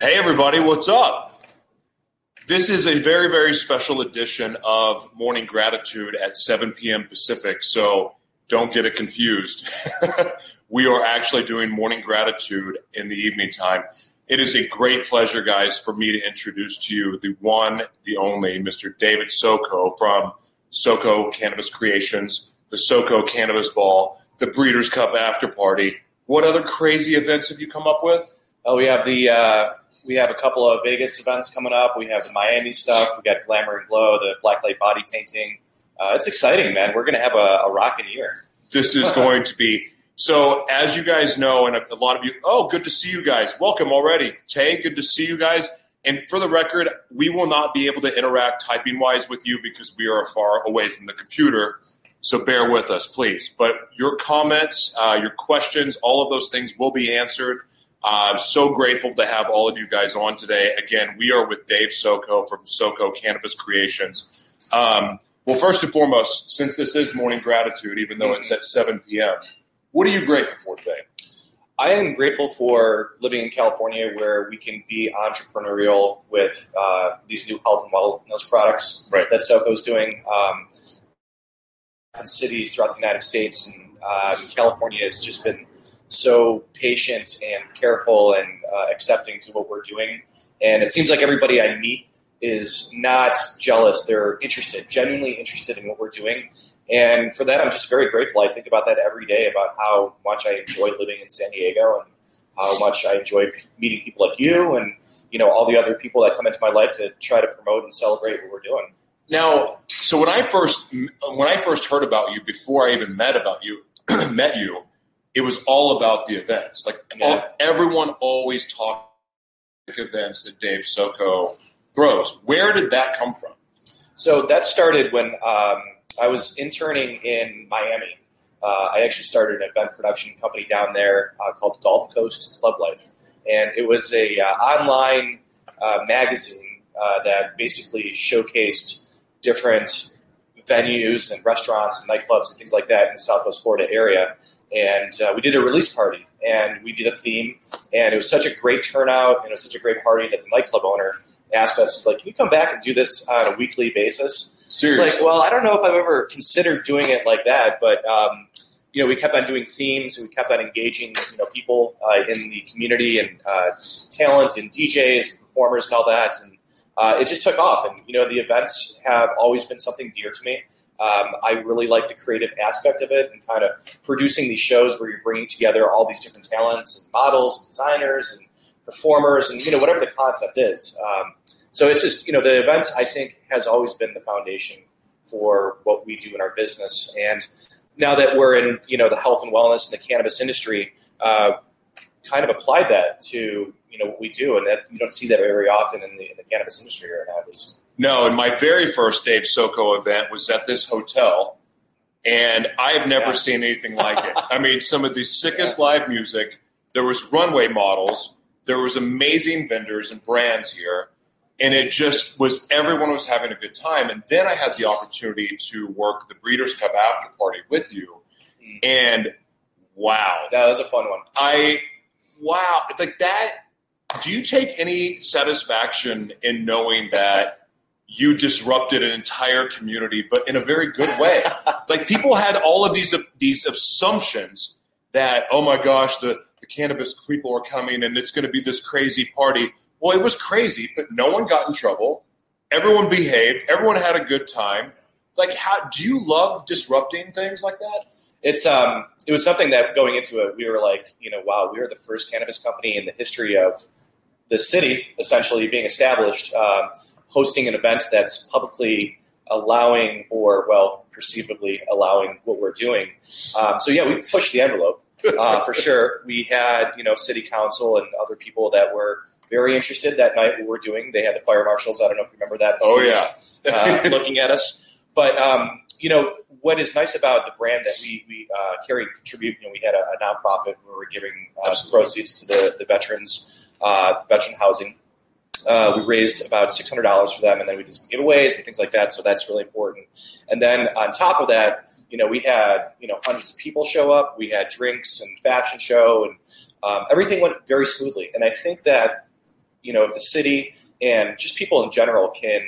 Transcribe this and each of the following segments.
Hey, everybody, what's up? This is a very, very special edition of Morning Gratitude at 7 p.m. Pacific, so don't get it confused. we are actually doing Morning Gratitude in the evening time. It is a great pleasure, guys, for me to introduce to you the one, the only, Mr. David Soko from Soko Cannabis Creations, the Soko Cannabis Ball, the Breeders' Cup After Party. What other crazy events have you come up with? Oh, we have the uh, we have a couple of Vegas events coming up. We have the Miami stuff. We got Glamour and Glow, the Blacklight body painting. Uh, it's exciting, man. We're going to have a, a rocking year. This is going to be so. As you guys know, and a, a lot of you, oh, good to see you guys. Welcome already, Tay. Good to see you guys. And for the record, we will not be able to interact typing wise with you because we are far away from the computer. So bear with us, please. But your comments, uh, your questions, all of those things will be answered. I'm so grateful to have all of you guys on today. Again, we are with Dave Soko from Soko Cannabis Creations. Um, well, first and foremost, since this is morning gratitude, even though it's at 7 p.m., what are you grateful for today? I am grateful for living in California where we can be entrepreneurial with uh, these new health and wellness products right. that Soko is doing. Um, in cities throughout the United States and uh, California has just been so patient and careful and uh, accepting to what we're doing. And it seems like everybody I meet is not jealous. They're interested, genuinely interested in what we're doing. And for that, I'm just very grateful. I think about that every day about how much I enjoy living in San Diego and how much I enjoy meeting people like you and you know all the other people that come into my life to try to promote and celebrate what we're doing. Now, so when I first when I first heard about you before I even met about you met you, it was all about the events. Like all, everyone always talked about the events that Dave Soko throws. Where did that come from? So that started when um, I was interning in Miami. Uh, I actually started an event production company down there uh, called Gulf Coast Club Life, and it was a uh, online uh, magazine uh, that basically showcased different venues and restaurants and nightclubs and things like that in the Southwest Florida area and uh, we did a release party and we did a theme and it was such a great turnout and it was such a great party that the nightclub owner asked us he's like can you come back and do this on a weekly basis? Seriously? like well i don't know if i've ever considered doing it like that but um, you know we kept on doing themes and we kept on engaging you know people uh, in the community and uh, talent and djs and performers and all that and uh, it just took off. And you know the events have always been something dear to me um, I really like the creative aspect of it and kind of producing these shows where you're bringing together all these different talents and models, and designers, and performers, and you know whatever the concept is. Um, so it's just you know the events I think has always been the foundation for what we do in our business. And now that we're in you know the health and wellness and the cannabis industry, uh, kind of applied that to you know what we do, and that you don't see that very often in the, in the cannabis industry right now, at least. No, and my very first Dave Soko event was at this hotel, and I have never yeah. seen anything like it. I mean, some of the sickest yeah. live music. There was runway models. There was amazing vendors and brands here, and it just was everyone was having a good time. And then I had the opportunity to work the Breeders' Cup after party with you, mm. and wow, that was a fun one. I wow, like that. Do you take any satisfaction in knowing that? You disrupted an entire community, but in a very good way. like people had all of these these assumptions that oh my gosh, the the cannabis people are coming and it's going to be this crazy party. Well, it was crazy, but no one got in trouble. Everyone behaved. Everyone had a good time. Like, how do you love disrupting things like that? It's um, it was something that going into it, we were like, you know, wow, we are the first cannabis company in the history of the city essentially being established. Um, hosting an event that's publicly allowing or well perceivably allowing what we're doing. Um, so yeah, we pushed the envelope uh, for sure. We had you know city council and other people that were very interested that night. What we were doing, they had the fire marshals. I don't know if you remember that. Oh yeah, uh, looking at us. But um, you know what is nice about the brand that we we uh, carry and contribute. You know, we had a, a nonprofit where we're giving uh, proceeds to the the veterans, uh, veteran housing. Uh, we raised about six hundred dollars for them, and then we did some giveaways and things like that. So that's really important. And then on top of that, you know, we had you know hundreds of people show up. We had drinks and fashion show, and um, everything went very smoothly. And I think that you know if the city and just people in general can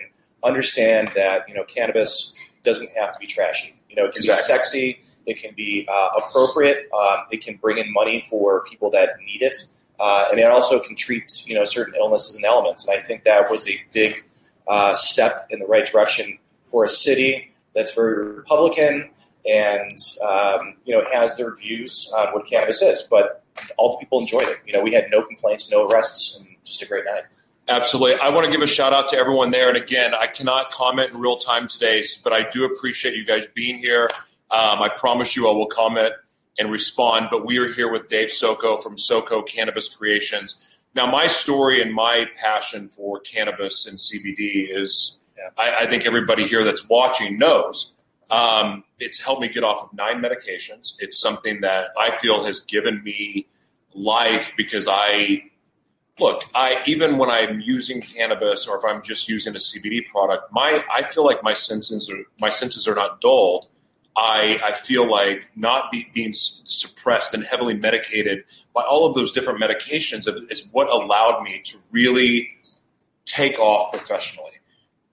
understand that you know cannabis doesn't have to be trashy. You know, it can Exactly. be sexy. It can be uh, appropriate. Um, it can bring in money for people that need it, uh, and it also can treat you know certain illnesses and elements. And I think that was a big uh, step in the right direction for a city that's very Republican and um, you know has their views on what cannabis is. But all the people enjoyed it. You know, we had no complaints, no arrests, and just a great night. Absolutely. I want to give a shout out to everyone there. And again, I cannot comment in real time today, but I do appreciate you guys being here. Um, I promise you I will comment and respond. But we are here with Dave Soko from Soko Cannabis Creations. Now, my story and my passion for cannabis and CBD is I, I think everybody here that's watching knows. Um, it's helped me get off of nine medications. It's something that I feel has given me life because I look, I even when I'm using cannabis or if I'm just using a CBD product, my I feel like my senses are my senses are not dulled. I I feel like not be, being suppressed and heavily medicated by all of those different medications is what allowed me to really take off professionally.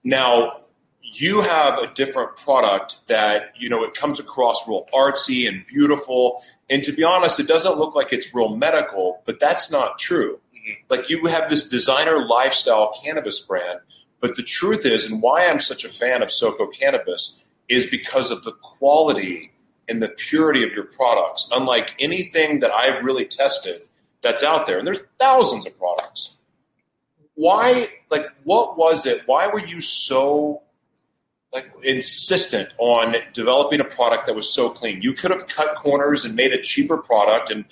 Now, you have a different product that you know it comes across real artsy and beautiful. And to be honest it doesn't look like it's real medical but that's not true. Mm-hmm. Like you have this designer lifestyle cannabis brand but the truth is and why i'm such a fan of soko cannabis is because of the quality and the purity of your products. Unlike anything that i've really tested that's out there and there's thousands of products. Why like what was it? Why were you so like insistent on developing a product that was so clean? You could have cut corners and made a cheaper product and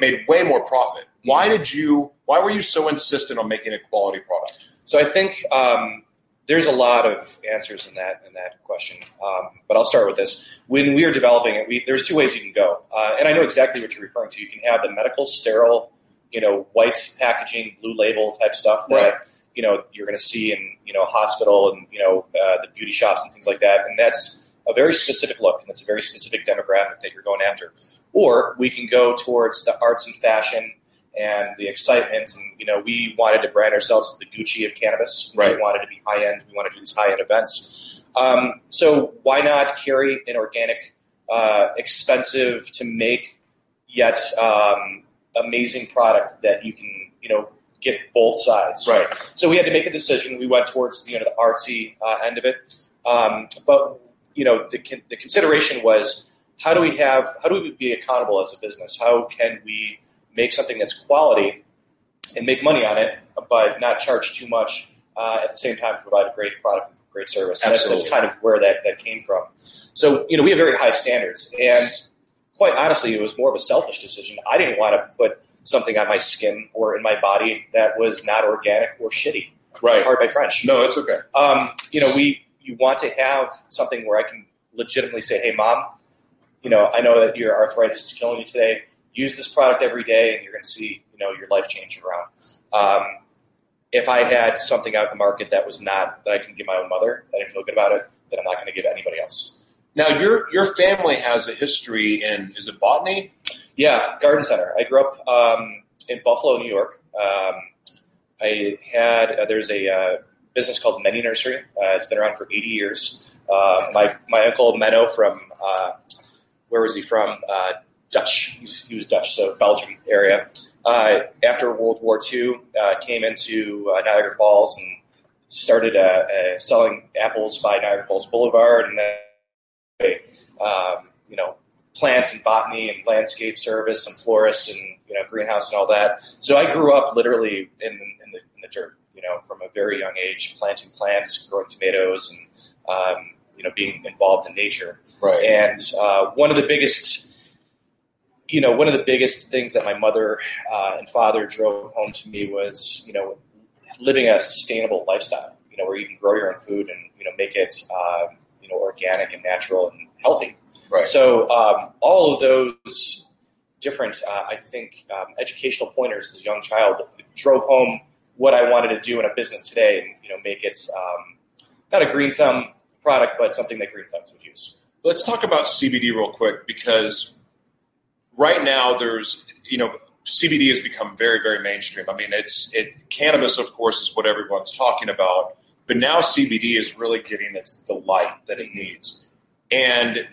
made way more profit. Why did you why were you so insistent on making a quality product? So I think um, there's a lot of answers in that in that question. Um, but I'll start with this. When we are developing it, we, there's two ways you can go, uh, and I know exactly what you're referring to. You can have the medical sterile, you know, white packaging, blue label type stuff that Right. you know you're going to see in you know hospital and you know uh, the beauty shops and things like that, and that's a very specific look and it's a very specific demographic that you're going after. Or we can go towards the arts and fashion and the excitement. And you know, we wanted to brand ourselves as the Gucci of cannabis. Right. We wanted to be high end. We wanted to do these high end events. Um, so why not carry an organic, uh, expensive to make yet um, amazing product that you can you know get both sides. right So we had to make a decision. We went towards you know the artsy uh, end of it, um, but you know the the consideration was how do we have how do we be accountable as a business? How can we make something that's quality and make money on it, but not charge too much uh, at the same time provide a great product and great service? And that's, that's kind of where that, that came from. So you know we have very high standards, and quite honestly, it was more of a selfish decision. I didn't want to put something on my skin or in my body that was not organic or shitty. right Pardon my French. no it's okay Um, you know, we you want to have something where I can legitimately say, "Hey, mom, you know, I know that your arthritis is killing you today. Use this product every day, and you're going to see, you know, your life change around." Um, if I had something out in the market that was not that I can give my own mother, that I didn't feel good about it, then I'm not going to give anybody else. now your your family has a history in is it botany Yeah, garden center. I grew up um, in Buffalo, New York. Um, I had uh, there's a uh, business called Menne Nursery. Uh, it's been around for 80 years. Uh, my my uncle Menno from uh, where was he from? Dutch. He was, he was Dutch, so Belgium area. Uh, after World War II, uh, came into uh, Niagara Falls and started uh, uh, selling apples by Niagara Falls Boulevard, and then um, you know plants and botany and landscape service and florist and you know greenhouse and all that. So I grew up literally in, in the in the dirt, you know, from a very young age, planting plants, growing tomatoes, and um, you know being involved in nature. right And uh, one of the biggest you know, one of the biggest things that my mother uh, and father drove home to me was, you know, living a sustainable lifestyle. You know, where you can grow your own food and you know make it, uh, you know, organic and natural and healthy. Right. So um, all of those different, uh, I think, um, educational pointers as a young child drove home what I wanted to do in a business today, and you know, make it um, not a green thumb product, but something that green thumbs would use. Let's talk about CBD real quick because right now there's you know CBD has become very very mainstream. I mean, it's it cannabis, of course, is what everyone's talking about, but now CBD is really getting its the light that it mm-hmm. needs, and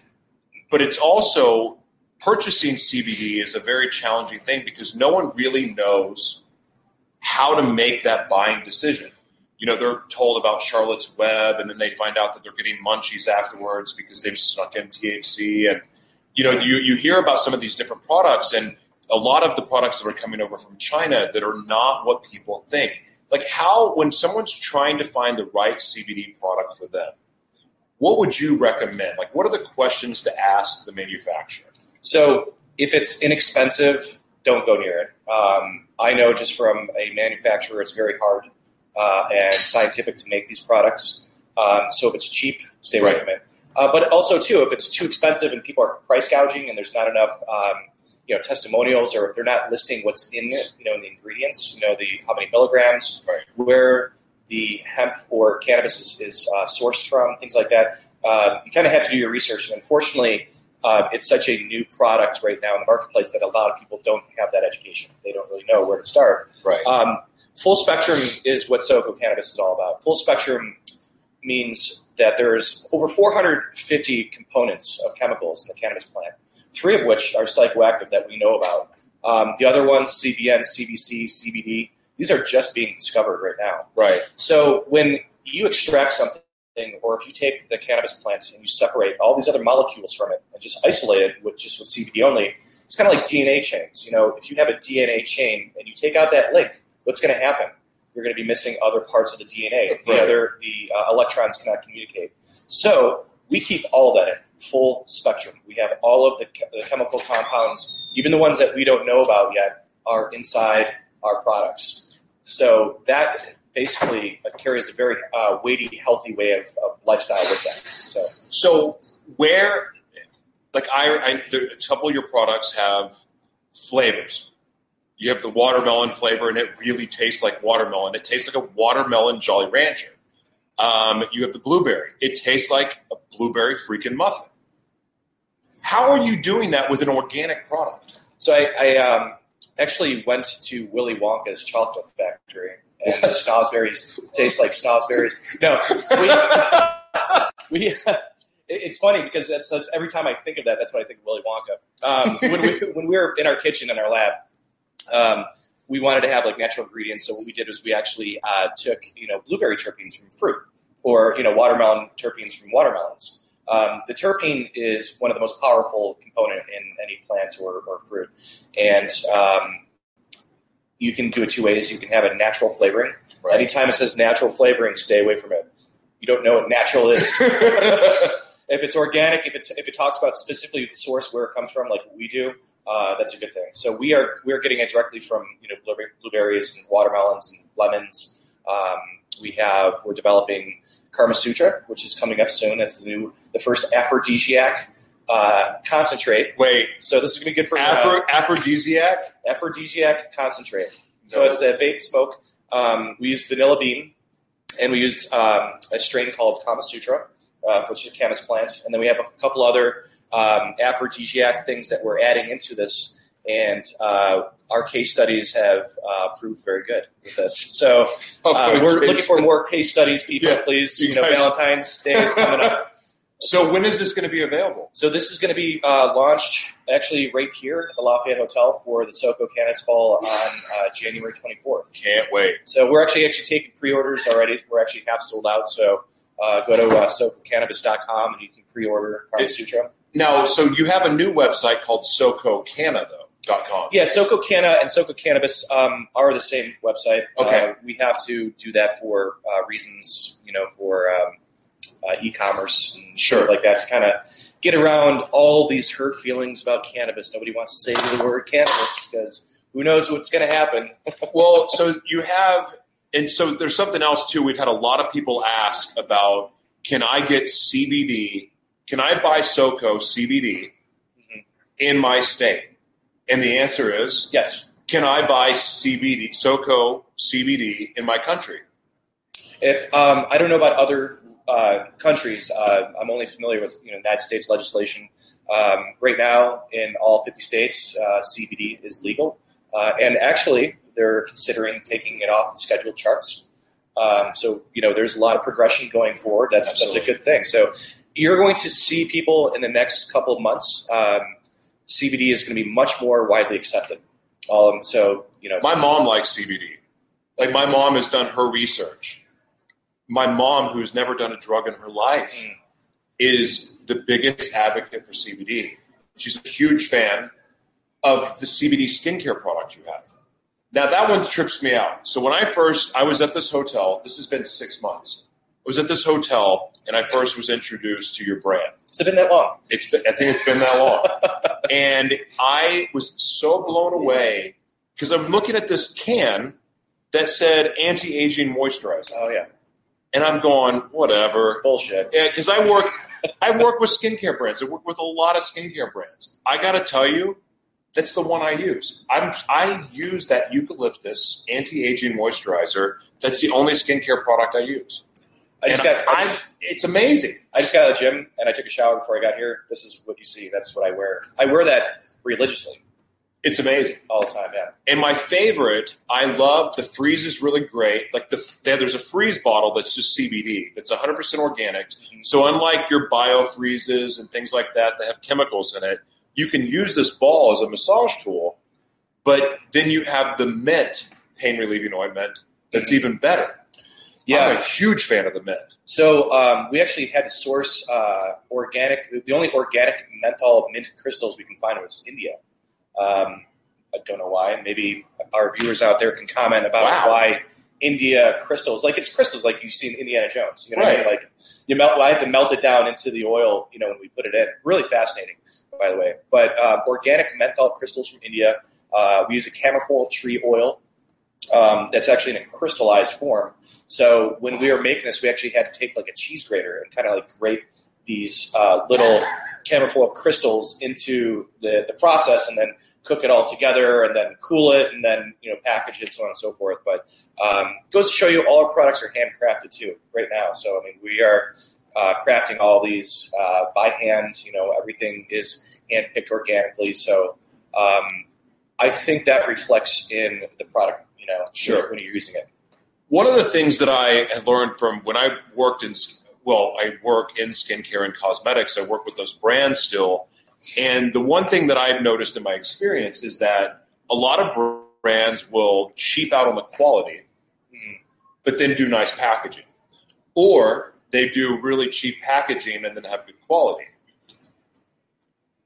but it's also purchasing CBD is a very challenging thing because no one really knows how to make that buying decision. You know, they're told about Charlotte's Web, and then they find out that they're getting munchies afterwards because they've snuck in THC. And you know, you you hear about some of these different products, and a lot of the products that are coming over from China that are not what people think. Like how when someone's trying to find the right CBD product for them, what would you recommend? Like, what are the questions to ask the manufacturer? So if it's inexpensive, don't go near it. Um, I know just from a manufacturer, it's very hard uh, and scientific to make these products. Um, so if it's cheap, stay away from it. Uh, but also too, if it's too expensive and people are price gouging and there's not enough, um, you know, testimonials, or if they're not listing what's in it, you know, in the ingredients, you know, the how many milligrams, Right. where the hemp or cannabis is, is uh, sourced from, things like that. Uh, you kind of have to do your research. And unfortunately, uh, it's such a new product right now in the marketplace that a lot of people don't have that education. They don't really know where to start. Right. Um, full spectrum is what Soko Cannabis is all about. Full spectrum means that there's over 450 components of chemicals in the cannabis plant, three of which are psychoactive that we know about. Um, the other ones, CBN, CBC, CBD, these are just being discovered right now. right. So when you extract something, or if you take the cannabis plant and you separate all these other molecules from it and just isolate it with just with CBD only, it's kind of like DNA chains. You know, if you have a DNA chain and you take out that link, what's going to happen? You're going to be missing other parts of the DNA. The Right. other, the uh, electrons cannot communicate. So we keep all of that in full spectrum. We have all of the, the chemical compounds, even the ones that we don't know about yet, are inside our products. So that basically carries a very uh, weighty, healthy way of, of lifestyle with that. So So where, like I, I a couple of your products have flavors. You have the watermelon flavor, and it really tastes like watermelon. It tastes like a watermelon Jolly Rancher. Um, you have the blueberry. It tastes like a blueberry freaking muffin. How are you doing that with an organic product? So I, I um, actually went to Willy Wonka's chocolate factory, and the snozberries taste like snozberries. No, we, we it's funny because that's, that's every time I think of that, that's what I think of Willy Wonka. Um, when we when we were in our kitchen in our lab, um, we wanted to have like natural ingredients. So what we did was we actually uh, took you know blueberry terpenes from fruit, or you know watermelon terpenes from watermelons. Um, the terpene is one of the most powerful component in any plant or, or fruit, and um, you can do it two ways. You can have a natural flavoring. Right. Anytime it says natural flavoring, stay away from it. You don't know what natural is. if it's organic, if it's if it talks about specifically the source where it comes from, like we do, uh, that's a good thing. So we are we are getting it directly from you know blueberry, blueberries and watermelons and lemons. Um, we have we're developing Karma Sutra, which is coming up soon. That's the new the first aphrodisiac uh, concentrate. Wait, So this is gonna be good for uh, Aphro- aphrodisiac? aphrodisiac concentrate. So it's the vape smoke. Um, we use vanilla bean, and we use um, a strain called Kama Sutra, uh, which is a cannabis plant, and then we have a couple other um, aphrodisiac things that we're adding into this. And uh, our case studies have uh, proved very good with this. So uh, we're looking for more case studies, people. Yeah, please, you you know, guys- Valentine's Day is coming up. So when is this going to be available? So this is going to be uh, launched actually right here at the Lafayette Hotel for the Soko Cannabis Ball on uh, January 24th. Can't wait. So we're actually actually taking pre-orders already. We're actually half sold out. So uh, go to uh, SokoCannabis.com and you can pre-order Karma Sutra. Now, so you have a new website called SokoCanna.com. Yeah, Soko Canna and Soko Cannabis um, are the same website. Okay. Uh, we have to do that for uh, reasons, you know, for um, uh, e-commerce and Sure. things like that to kind of get around all these hurt feelings about cannabis. Nobody wants to say the word cannabis because who knows what's going to happen. well, so you have, and so there's something else too. We've had a lot of people ask about can I get CBD? Can I buy Soko CBD mm-hmm. in my state? And the answer is yes. Can I buy CBD, Soko CBD in my country? If um, I don't know about other uh, countries, uh, I'm only familiar with you know United States legislation. Um, right now, in all 50 states, uh, CBD is legal, uh, and actually, they're considering taking it off the scheduled charts. Um, so you know, there's a lot of progression going forward. That's Absolutely. that's a good thing. So you're going to see people in the next couple of months. Um, CBD is going to be much more widely accepted. Um, so you know, my mom likes CBD. Like my mom has done her research. My mom, who's never done a drug in her life, mm. is the biggest advocate for CBD. She's a huge fan of the CBD skincare product you have. Now that one trips me out. So when I first, I was at this hotel. This has been six months. I was at this hotel and I first was introduced to your brand. Has it been that long? It's been, I think it's been that long. and I was so blown away because I'm looking at this can that said anti-aging moisturizer. Oh yeah. And I'm going, whatever. Bullshit. Yeah, because I work I work with skincare brands. I work with a lot of skincare brands. I gotta tell you, that's the one I use. I'm I use that eucalyptus anti-aging moisturizer. That's the only skincare product I use. I just and got. I just, it's amazing. I just got out of the gym and I took a shower before I got here. This is what you see. That's what I wear. I wear that religiously. It's amazing all the time. Yeah. And my favorite, I love the freeze is really great. Like the there's a freeze bottle that's just CBD. That's 100 percent organic. Mm-hmm. So unlike your Biofreezes and things like that that have chemicals in it, you can use this ball as a massage tool. But then you have the mint pain relieving ointment that's mm-hmm. even better. Yeah, I'm a huge fan of the mint. So um, we actually had to source uh, organic. The only organic menthol mint crystals we can find was India. Um, I don't know why. Maybe our viewers out there can comment about wow. why India crystals, like it's crystals, like you see in Indiana Jones. You know, right. I mean? like you melt. I have to melt it down into the oil. You know, when we put it in. Really fascinating, by the way. But uh, organic menthol crystals from India. Uh, we use a camphor tree oil um, that's actually in a crystallized form. So when we were making this, we actually had to take like a cheese grater and kind of like grate these uh, little camphor crystals into the, the process and then cook it all together and then cool it and then you know package it so on and so forth. But um, goes to show you all our products are handcrafted too right now. So i mean we are uh, crafting all these uh, by hand you know everything is handpicked organically. So um, i think that reflects in the product you know sure. when you're using it one of the things that i had learned from when i worked in well, I work in skincare and cosmetics. I work with those brands still. And the one thing that I've noticed in my experience is that a lot of brands will cheap out on the quality, hmm. but then do nice packaging. Or they do really cheap packaging and then have good quality.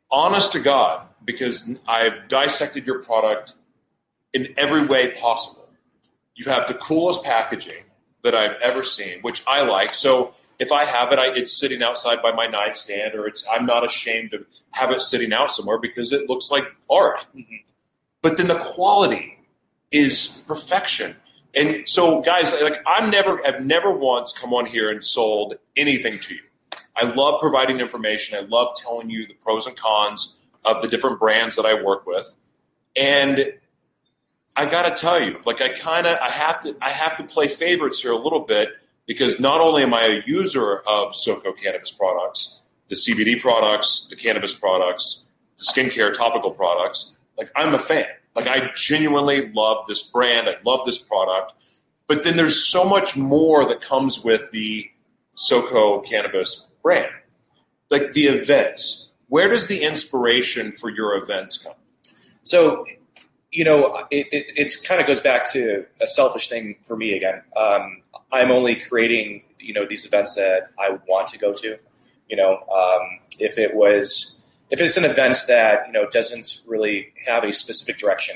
Honest to God, because I've dissected your product in every way possible. You have the coolest packaging that I've ever seen, which I like. So if I have it, I, it's sitting outside by my nightstand, or it's I'm not ashamed to have it sitting out somewhere because it looks like art. Mm-hmm. But then the quality is perfection. And so, guys, like I'm never, I've never once come on here and sold anything to you. I love providing information. I love telling you the pros and cons of the different brands that I work with. And I got to tell you, like I kind of, I have to, I have to play favorites here a little bit because not only am I a user of Soko cannabis products, the CBD products, the cannabis products, the skincare topical products, like I'm a fan. Like I genuinely love this brand. I love this product. But then there's so much more that comes with the Soko cannabis brand. Like the events. Where does the inspiration for your events come? So, you know, it, it it's kind of goes back to a selfish thing for me again. Um, I'm only creating you know these events that I want to go to. You know, um, if it was if it's an event that you know doesn't really have a specific direction,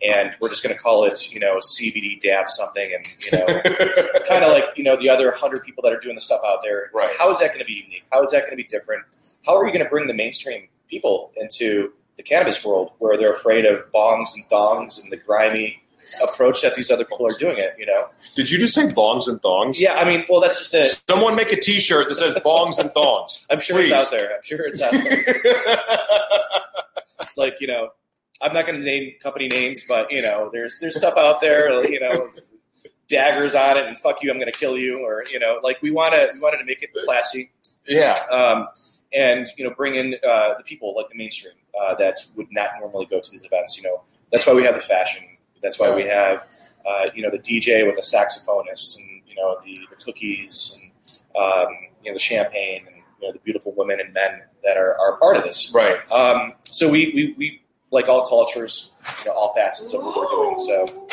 and we're just going to call it you know CBD dab something, and you know, kind of like you know the other hundred people that are doing the stuff out there. Right. How is that going to be unique? How is that going to be different? how are you going to bring the mainstream people into the cannabis world where they're afraid of bongs and thongs and the grimy approach that these other people are doing it, you know? Did you just say bongs and thongs? Yeah, I mean, well, that's just a. Someone make a T-shirt that says bongs and thongs. I'm sure Please. it's out there. I'm sure it's out there. like, you know, I'm not going to name company names, but, you know, there's there's stuff out there, you know, daggers on it and fuck you, I'm going to kill you. Or, you know, like we, wanna, we wanted to make it classy yeah. um, and, you know, bring in uh, the people like the mainstream uh, that would not normally go to these events. You know, that's why we have the fashion. That's why we have, uh, you know, the DJ with the saxophonist and, you know, the, the cookies and, um, you know, the champagne and, you know, the beautiful women and men that are, are part of this. Right. Um, so we, we, we, like all cultures, you know, all facets of what we're doing. So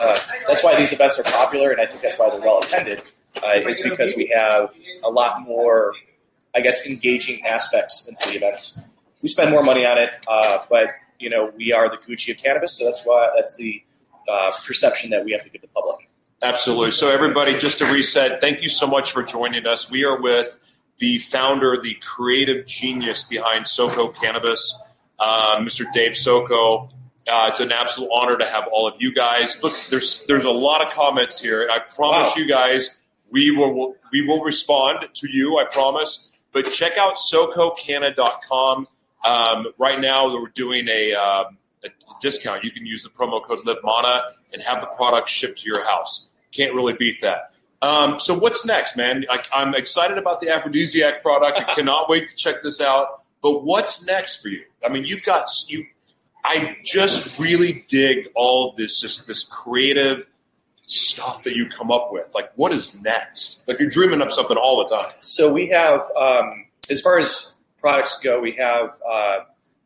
uh, that's why these events are popular, and I think that's why they're well attended, uh, is because we have a lot more, I guess, engaging aspects into the events. We spend more money on it, uh, but you know, we are the Gucci of cannabis, so that's why that's the uh, perception that we have to give the public. Absolutely. So, everybody, just to reset, thank you so much for joining us. We are with the founder, the creative genius behind Soko Cannabis, uh, Mr. Dave Soko. Uh, it's an absolute honor to have all of you guys. Look, there's there's a lot of comments here, and I promise Wow. you guys we will we will respond to you. I promise. But check out SokoCanna.com. Um, right now, we're doing a, um, a discount. You can use the promo code LiveMana and have the product shipped to your house. Can't really beat that. Um, so what's next, man? I, I'm excited about the aphrodisiac product. I cannot wait to check this out. But what's next for you? I mean, you've got you. I just really dig all this, just this creative stuff that you come up with. Like, what is next? Like, you're dreaming up something all the time. So we have, um, as far as products go, we have uh,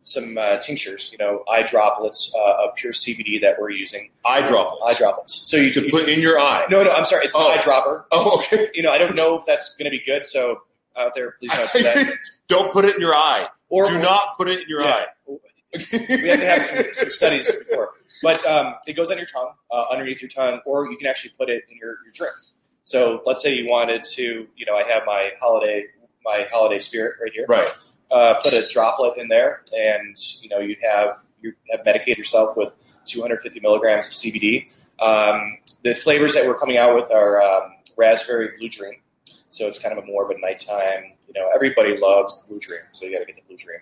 some uh, tinctures, you know, eye droplets uh, of pure CBD that we're using. Eye droplets. Eye droplets. So you to you- put in your eye. No, no, I'm sorry. It's Oh. an eye dropper. Oh, okay. You know, I don't know if that's going to be good. So out there, please don't do that. Don't put it in your eye. Or Do not put it in your Yeah. eye. we have to have some, some studies before. But um, it goes on your tongue, uh, underneath your tongue, or you can actually put it in your, your drink. So let's say you wanted to, you know, I have my holiday my holiday spirit right here. Right. Uh, put a droplet in there, and you know you'd have you have medicated yourself with 250 milligrams of CBD. Um, the flavors that we're coming out with are um, raspberry blue dream. So it's kind of a more of a nighttime. You know, everybody loves the blue dream, so you got to get the blue dream.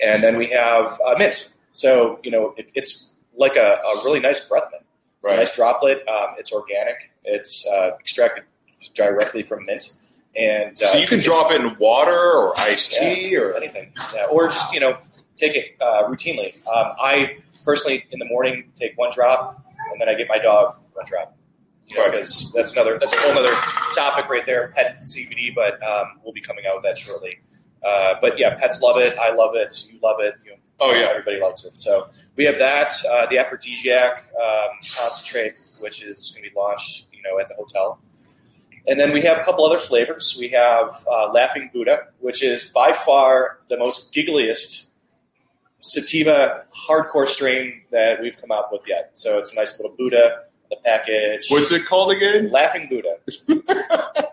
And then we have uh, mint. So you know, it, it's like a, a really nice breath mint. It's a Right. nice droplet. Um, it's organic. It's uh, extracted directly from mint. And uh, So you can drop it in water or iced yeah, tea or anything, yeah, or just you know take it uh, routinely. Um, I personally, in the morning, take one drop, and then I get my dog one drop. You know, because that's another that's a whole other topic right there, pet CBD. But um, we'll be coming out with that shortly. Uh, but yeah, pets love it. I love it. You love it. You know, Oh, yeah. everybody likes it. So we have that, uh, the aphrodisiac um, concentrate, which is going to be launched, you know, at the hotel. And then we have a couple other flavors. We have uh, Laughing Buddha, which is by far the most giggliest sativa hardcore strain that we've come up with yet. So it's a nice little Buddha, the package. what's it called again? Laughing Buddha.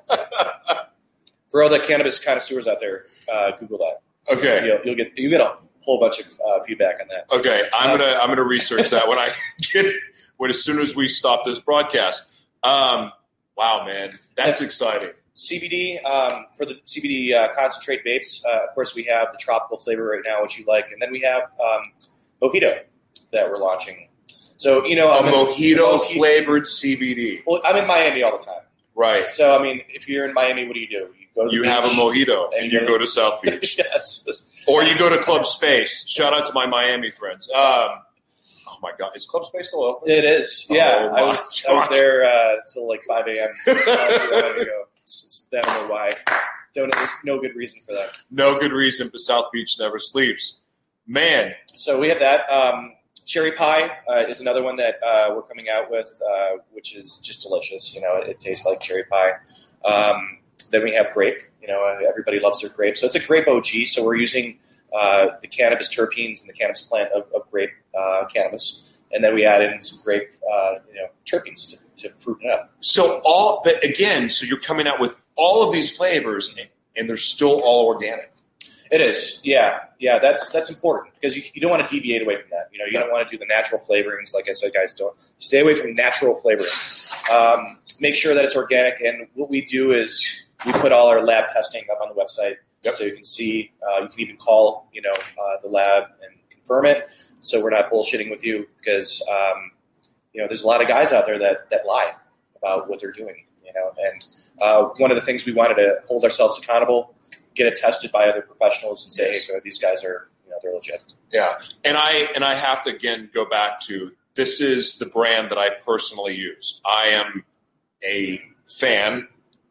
For all the cannabis connoisseurs out there, uh, Google that. Okay. You'll, you'll get you get a whole bunch of uh, feedback on that. Okay, I'm gonna I'm gonna research that when I get when as soon as we stop this broadcast. Um, wow, man, that's exciting. CBD um, for the CBD uh, concentrate vapes. Uh, of course, we have the tropical flavor right now, which you like, and then we have um, mojito that we're launching. So you know, A mojito moji- flavored CBD. Well, I'm in Miami all the time. Right. So I mean, if you're in Miami, what do you do? You go to You have a beach. mojito And you you- go to South Beach, yes. or you go to Club Space. Shout out to my Miami friends. Um, oh my God, is Club Space still open? It is. Yeah, Oh I was I was there uh, till like 5 a.m. not too long ago. It's, it's, I don't know why. Don't there's no good reason for that. No good reason, but South Beach never sleeps. Man, So we have that. Um, cherry pie uh, is another one that uh, we're coming out with, uh, which is just delicious. You know, it, it tastes like cherry pie. Um, then we have grape. You know, everybody loves their grape, so it's a grape OG. So we're using uh, the cannabis terpenes and the cannabis plant of, of grape uh, cannabis, and then we add in some grape, uh, you know, terpenes to, to fruit it up. so all, but again, so you're coming out with all of these flavors, and, and they're still all organic. It is, yeah, yeah. That's that's important because you, you don't want to deviate away from that. You know, you don't want to do the natural flavorings. Like I said, guys, don't stay away from natural flavoring. Um, make sure that it's organic, and what we do is we put all our lab testing up on the website, Yep. so you can see. Uh, you can even call, you know, uh, the lab and confirm it. So we're not bullshitting with you because um, you know there's a lot of guys out there that that lie about what they're doing. You know, and uh, one of the things we wanted to hold ourselves accountable, get it tested by other professionals, and say, Yes. hey, these guys are you know they're legit. Yeah, and I and I have to again go back to this is the brand that I personally use. I am a fan.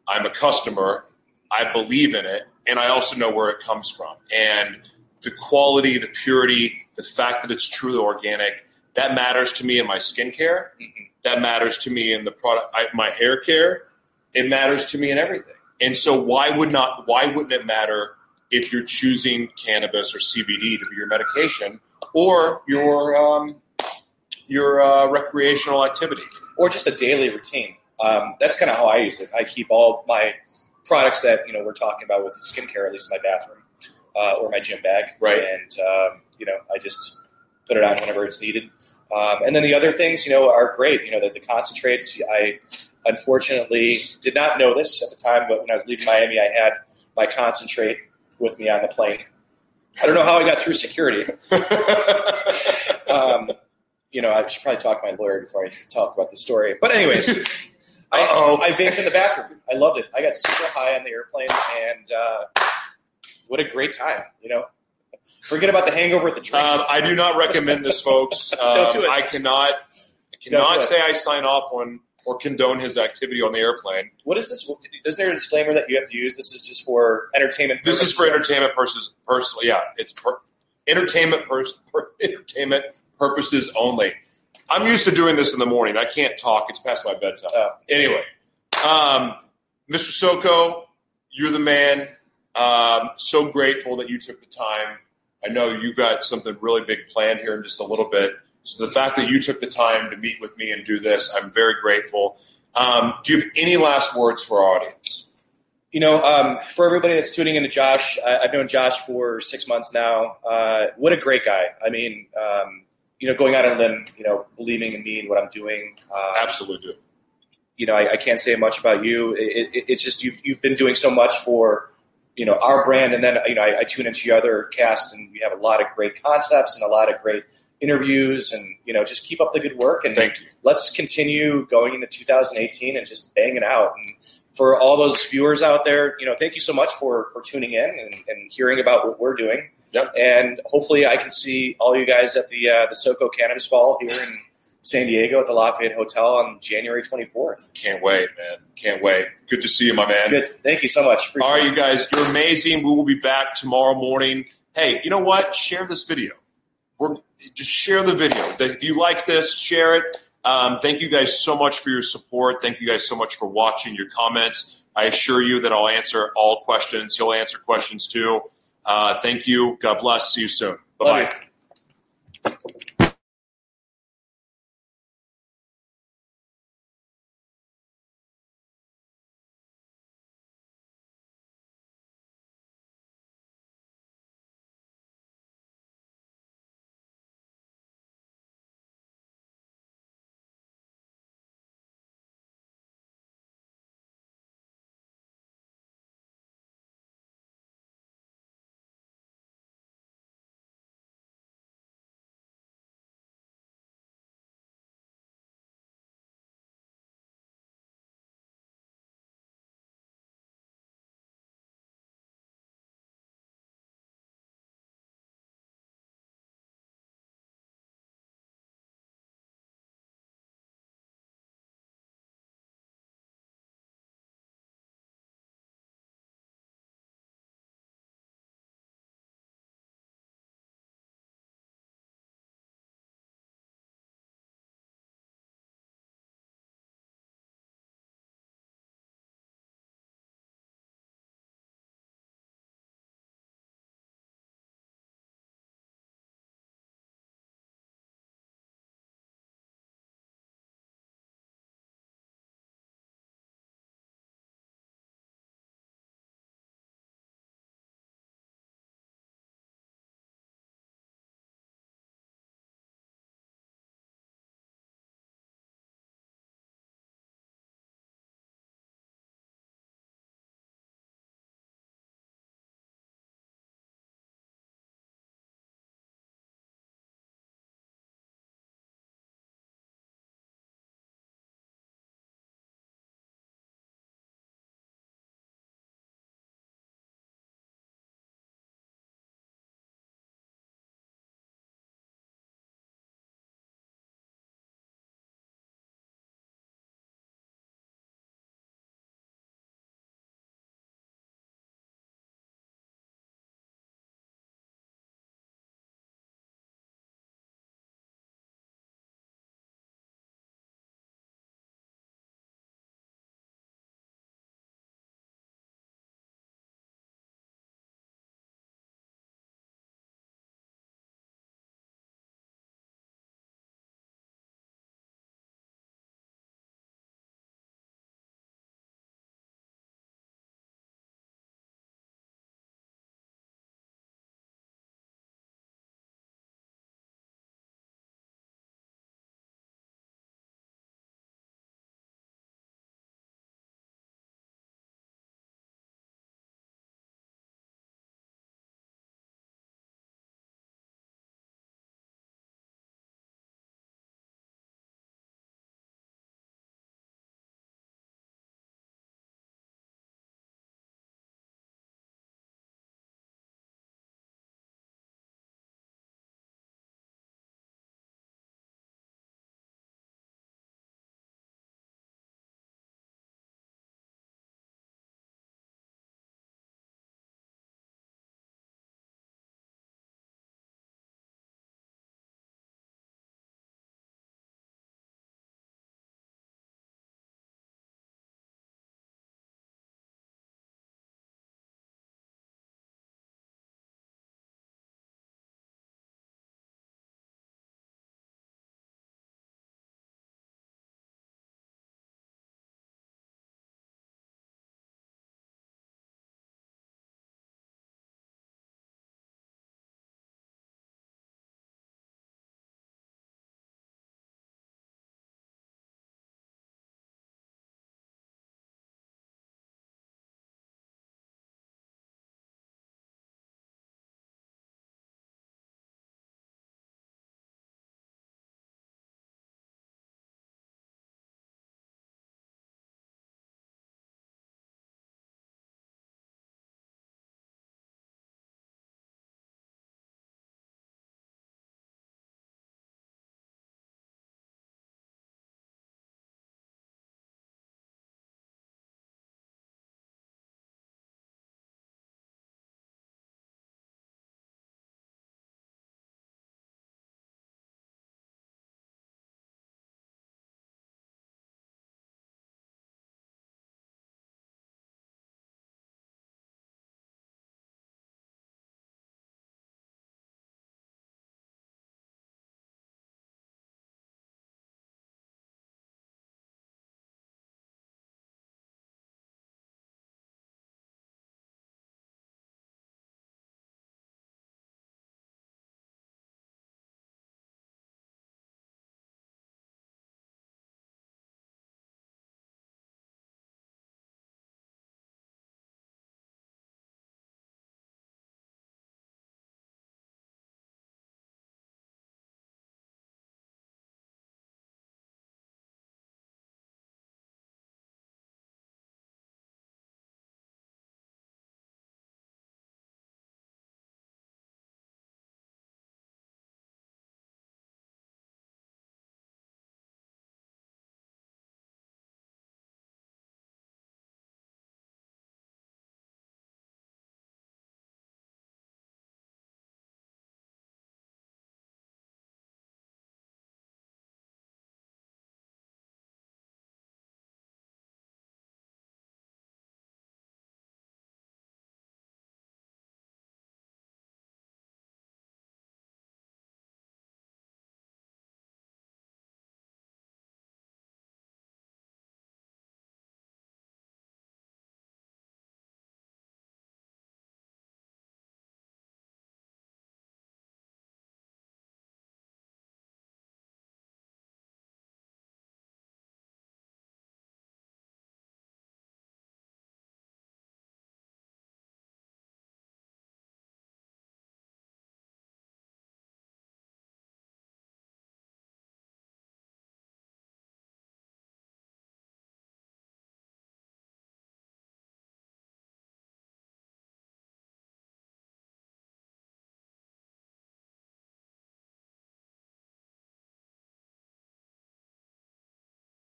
I'm a customer. I believe in it, and I also know where it comes from. And the quality, the purity, the fact that it's truly organic, that matters to me in my skincare. Mhm. That matters to me in the product, I, my hair care. It matters to me in everything. And so, why would not? Why wouldn't it matter if you're choosing cannabis or CBD to be your medication or your um, your uh, recreational activity? or just a daily routine. Um, that's kind of how I use it. I keep all my products that you know we're talking about with skincare, at least in my bathroom uh, or my gym bag, Right. And um, you know, I just put it on whenever it's needed. Um, and then the other things, you know, are great. You know, the, the concentrates. I unfortunately did not know this at the time, but when I was leaving Miami, I had my concentrate with me on the plane. I don't know how I got through security. Um, you know, I should probably talk to my lawyer before I talk about the story. But anyways, Uh-oh. I vaped in the bathroom. I loved it. I got super high on the airplane, and uh, what a great time! You know, forget about the hangover at the drinks. Um, I do not recommend this, folks. Um, Don't do it. I cannot, I cannot do say I sign off on or condone his activity on the airplane. what is this? Is there a disclaimer that you have to use? This is just for entertainment. This is for entertainment purposes. Personally, yeah, it's per, entertainment pers, per, entertainment purposes only. I'm used to doing this in the morning. I can't talk. It's past my bedtime. Oh. Anyway, um, Mr. Soko, you're the man. Um, so grateful that you took the time. I know you've got something really big planned here in just a little bit. So the fact that you took the time to meet with me and do this, I'm very grateful. Um, do you have any last words for our audience? You know, um, for everybody that's tuning into Josh, I, I've known Josh for six months now. Uh, what a great guy! I mean, um, you know, going out on a limb, you know, believing in me and what I'm doing. Uh, Absolutely you know, I, I can't say much about you. It, it, it's just you've you've been doing so much for you know our brand, and then you know I, I tune into your other cast, and we have a lot of great concepts and a lot of great interviews, and you know, just keep up the good work, and Thank you. let's continue going into 2018 and just banging out. And for all those viewers out there, you know, thank you so much for for tuning in and, and hearing about what we're doing. Yep. And hopefully, I can see all you guys at the uh, the Soko Cannabis Ball here in San Diego at the Lafayette Hotel on January 24th. Can't wait, man. Can't wait. Good to see you, my man. Good. Thank you so much. Appreciate All right, you guys, you're amazing. We will be back tomorrow morning. Hey, you know what? Share this video. We're, just share the video. If you like this, share it. Um, thank you guys so much for your support. Thank you guys so much for watching your comments. I assure you that I'll answer all questions. He'll answer questions too. Uh, thank you. God bless. See you soon. Bye bye.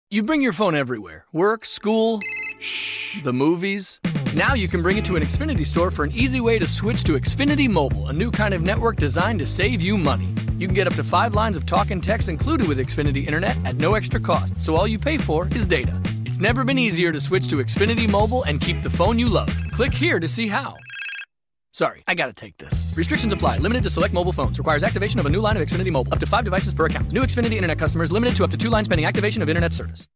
You bring your phone everywhere work, school, shh, the movies. Now you can bring it to an Xfinity store for an easy way to switch to Xfinity Mobile, a new kind of network designed to save you money. You can get up to five lines of talk and text included with Xfinity Internet at no extra cost, so all you pay for is data. It's never been easier to switch to Xfinity Mobile and keep the phone you love. Click here to see how. Sorry, I gotta take this. Restrictions apply. Limited to select mobile phones. Requires activation of a new line of Xfinity Mobile. Up to five devices per account. New Xfinity Internet customers limited to up to two lines pending activation of Internet service.